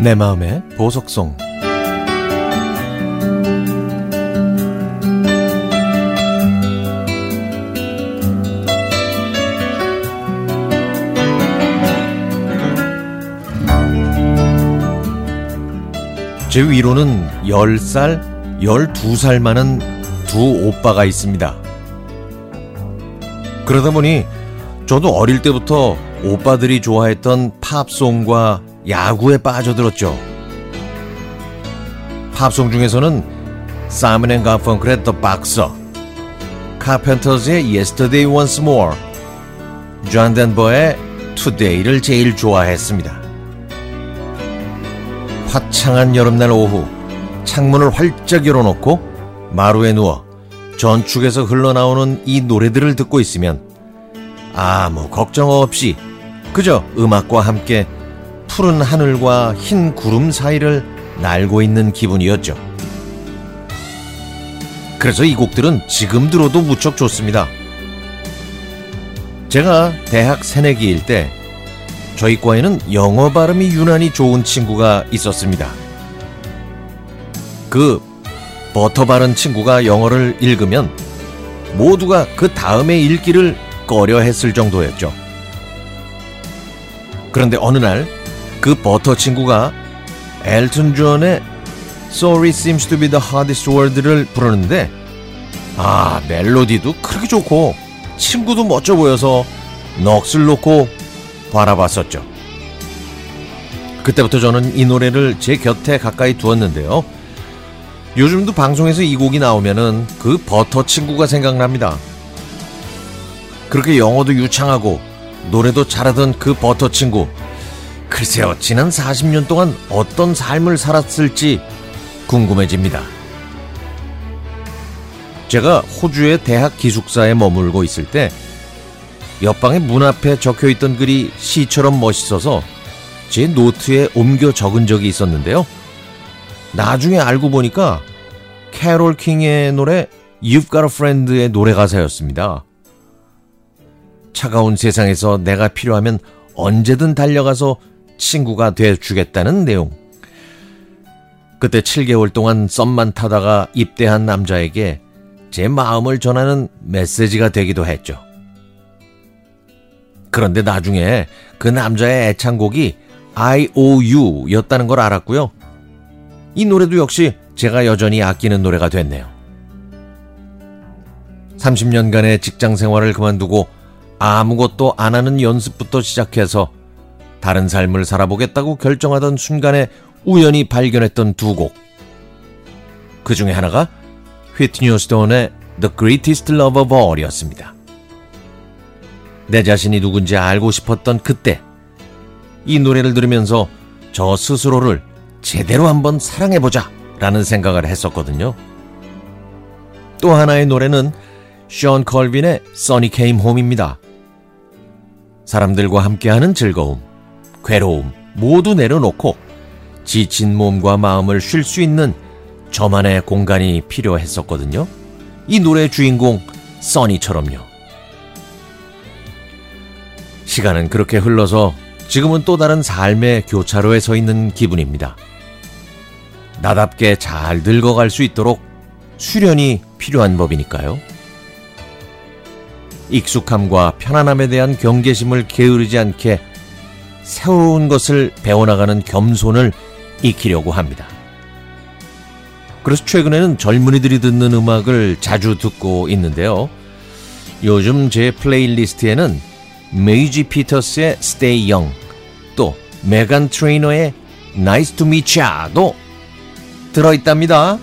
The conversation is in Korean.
내 마음의 보석송 제 위로는 10살, 12살 많은 두 오빠가 있습니다. 그러다 보니 저도 어릴 때부터 오빠들이 좋아했던 팝송과 야구에 빠져들었죠. 팝송 중에서는 사이먼 앤 가펑클의 The Boxer, 카펜터즈의 Yesterday Once More, 존 덴버의 Today를 제일 좋아했습니다. 화창한 여름날 오후 창문을 활짝 열어놓고 마루에 누워 전축에서 흘러나오는 이 노래들을 듣고 있으면 아무 걱정 없이 그저 음악과 함께 푸른 하늘과 흰 구름 사이를 날고 있는 기분이었죠. 그래서 이 곡들은 지금 들어도 무척 좋습니다. 제가 대학 새내기일 때 저희 과에는 영어 발음이 유난히 좋은 친구가 있었습니다. 그 버터 바른 친구가 영어를 읽으면 모두가 그 다음에 읽기를 꺼려 했을 정도였죠. 그런데 어느 날 그 버터 친구가 엘튼 존의 Sorry seems to be the hardest word를 부르는데 아 멜로디도 그렇게 좋고 친구도 멋져 보여서 넋을 놓고 바라봤었죠. 그때부터 저는 이 노래를 제 곁에 가까이 두었는데요. 요즘도 방송에서 이 곡이 나오면은 그 버터 친구가 생각납니다. 그렇게 영어도 유창하고 노래도 잘하던 그 버터 친구. 글쎄요, 지난 40년 동안 어떤 삶을 살았을지 궁금해집니다. 제가 호주의 대학 기숙사에 머물고 있을 때 옆방의 문 앞에 적혀 있던 글이 시처럼 멋있어서 제 노트에 옮겨 적은 적이 있었는데요. 나중에 알고 보니까 캐롤 킹의 노래 You've Got a Friend의 노래 가사였습니다. 차가운 세상에서 내가 필요하면 언제든 달려가서 친구가 돼 주겠다는 내용. 그때 7개월 동안 썸만 타다가 입대한 남자에게 제 마음을 전하는 메시지가 되기도 했죠. 그런데 나중에 그 남자의 애창곡이 IOU 였다는 걸 알았고요. 이 노래도 역시 제가 여전히 아끼는 노래가 됐네요. 30년간의 직장 생활을 그만두고 아무것도 안 하는 연습부터 시작해서 다른 삶을 살아보겠다고 결정하던 순간에 우연히 발견했던 두 곡. 그 중에 하나가 휘트니 오스톤의 The Greatest Love of All이었습니다. 내 자신이 누군지 알고 싶었던 그때 이 노래를 들으면서 저 스스로를 제대로 한번 사랑해보자 라는 생각을 했었거든요. 또 하나의 노래는 션 컬빈의 Sunny Came Home입니다. 사람들과 함께하는 즐거움, 괴로움 모두 내려놓고 지친 몸과 마음을 쉴 수 있는 저만의 공간이 필요했었거든요. 이 노래의 주인공 써니처럼요. 시간은 그렇게 흘러서 지금은 또 다른 삶의 교차로에 서 있는 기분입니다. 나답게 잘 늙어갈 수 있도록 수련이 필요한 법이니까요. 익숙함과 편안함에 대한 경계심을 게으르지 않게 새로운 것을 배워나가는 겸손을 익히려고 합니다. 그래서 최근에는 젊은이들이 듣는 음악을 자주 듣고 있는데요. 요즘 제 플레이리스트에는 메이지 피터스의 Stay Young, 또 메간 트레이너의 Nice to Meet Ya도 들어있답니다.